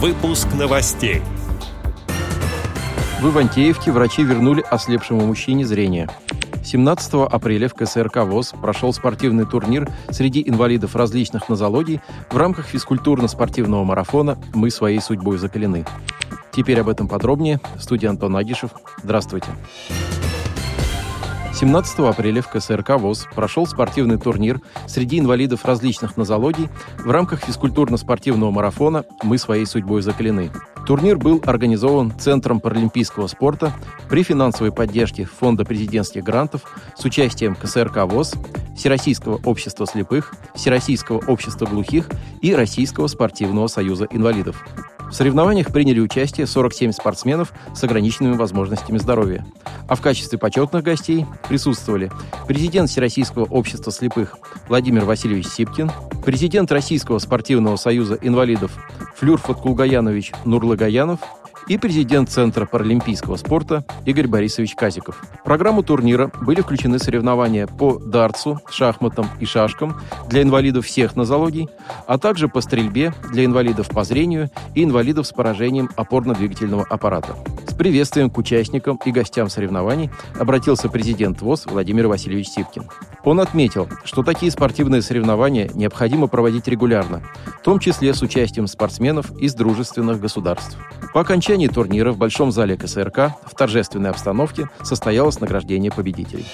Выпуск новостей. В Ивантеевке врачи вернули ослепшему мужчине зрение. 17 апреля в КСРК ВОЗ прошел спортивный турнир среди инвалидов различных нозологий в рамках физкультурно-спортивного марафона «Мы своей судьбой закалены». Теперь об этом подробнее. Студия Антон Агишев. Здравствуйте. 17 апреля в КСРК ВОЗ прошел спортивный турнир среди инвалидов различных нозологий в рамках физкультурно-спортивного марафона «Мы своей судьбой закалены». Турнир был организован Центром паралимпийского спорта при финансовой поддержке Фонда президентских грантов с участием КСРК ВОЗ, Всероссийского общества слепых, Всероссийского общества глухих и Российского спортивного союза инвалидов. В соревнованиях приняли участие 47 спортсменов с ограниченными возможностями здоровья. А в качестве почетных гостей присутствовали президент Всероссийского общества слепых Владимир Васильевич Сипкин, президент Российского спортивного союза инвалидов Флюр Фаткулгаянович Нурлагаянов и президент Центра паралимпийского спорта Игорь Борисович Казиков. В программу турнира были включены соревнования по дартсу, шахматам и шашкам для инвалидов всех нозологий, а также по стрельбе для инвалидов по зрению и инвалидов с поражением опорно-двигательного аппарата. Приветствием к участникам и гостям соревнований обратился президент ВОЗ Владимир Васильевич Сипкин. Он отметил, что такие спортивные соревнования необходимо проводить регулярно, в том числе с участием спортсменов из дружественных государств. По окончании турнира в Большом зале КСРК в торжественной обстановке состоялось награждение победителей.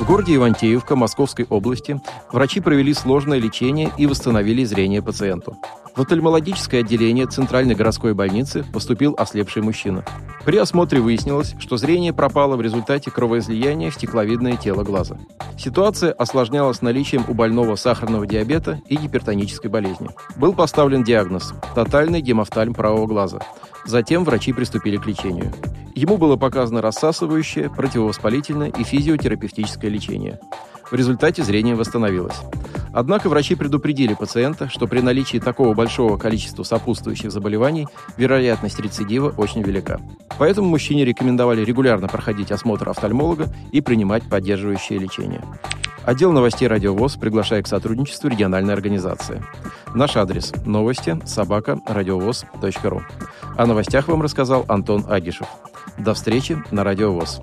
В городе Ивантеевка Московской области врачи провели сложное лечение и восстановили зрение пациенту. В офтальмологическое отделение Центральной городской больницы поступил ослепший мужчина. При осмотре выяснилось, что зрение пропало в результате кровоизлияния в стекловидное тело глаза. Ситуация осложнялась наличием у больного сахарного диабета и гипертонической болезни. Был поставлен диагноз – тотальный гемофтальм правого глаза. Затем врачи приступили к лечению. Ему было показано рассасывающее, противовоспалительное и физиотерапевтическое лечение. В результате зрение восстановилось. Однако врачи предупредили пациента, что при наличии такого большого количества сопутствующих заболеваний вероятность рецидива очень велика. Поэтому мужчине рекомендовали регулярно проходить осмотр офтальмолога и принимать поддерживающее лечение. Отдел новостей «Радиовоз» приглашает к сотрудничеству региональной организации. Наш адрес – новости собака радиовоз.ру. О новостях вам рассказал Антон Агишев. До встречи на «Радиовоз».